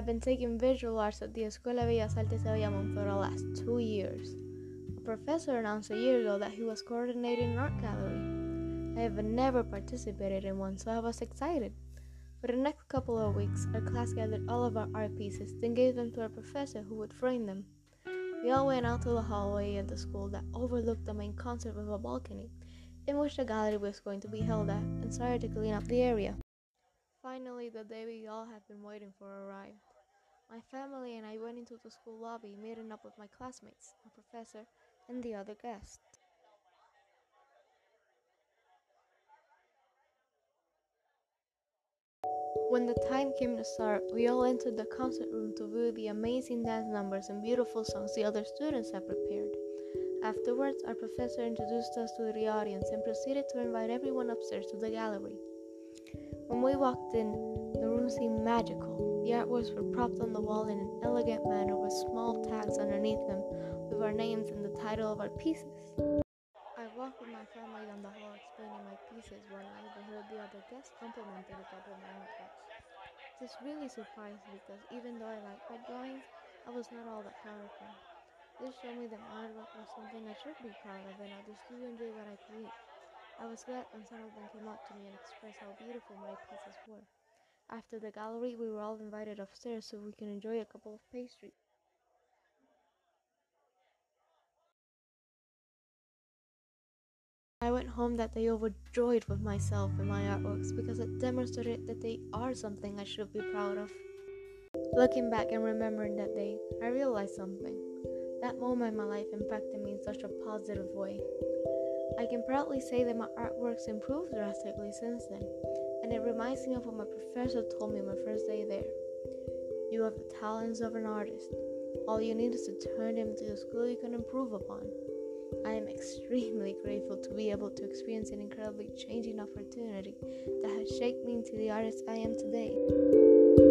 have been taking visual arts at the Escuela Bellas Artes de Bayamón for the last two years. A professor announced a year ago that he was coordinating an art gallery. I have never participated in one, so I was excited. For the next couple of weeks, our class gathered all of our art pieces, then gave them to our professor who would frame them. We all went out to the hallway at the school that overlooked the main concert with a balcony, in which the gallery was going to be held at, and started to clean up the area. Finally, the day we all had been waiting for arrived. My family and I went into the school lobby, meeting up with my classmates, our professor, and the other guests. When the time came to start, we all entered the concert room to view the amazing dance numbers and beautiful songs the other students had prepared. Afterwards, our professor introduced us to the audience and proceeded to invite everyone upstairs to the gallery. When we walked in, the room seemed magical. The artworks were propped on the wall in an elegant manner with small tags underneath them with our names and the title of our pieces. I walked with my family down the hall explaining my pieces when I overheard the other guests complimenting of my artworks. This really surprised me because even though I liked my drawings, I was not all that them. This showed me that artwork was something I should be proud of and others do enjoy what I create. I was glad when some of them came up to me and expressed how beautiful my pieces were. After the gallery, we were all invited upstairs so we could enjoy a couple of pastries. I went home that day overjoyed with myself and my artworks because it demonstrated that they are something I should be proud of. Looking back and remembering that day, I realized something. That moment in my life impacted me in such a positive way. I can proudly say that my artworks improved drastically since then, and it reminds me of what my professor told me my first day there. You have the talents of an artist. All you need is to turn them into a skill you can improve upon. I am extremely grateful to be able to experience an incredibly changing opportunity that has shaped me into the artist I am today.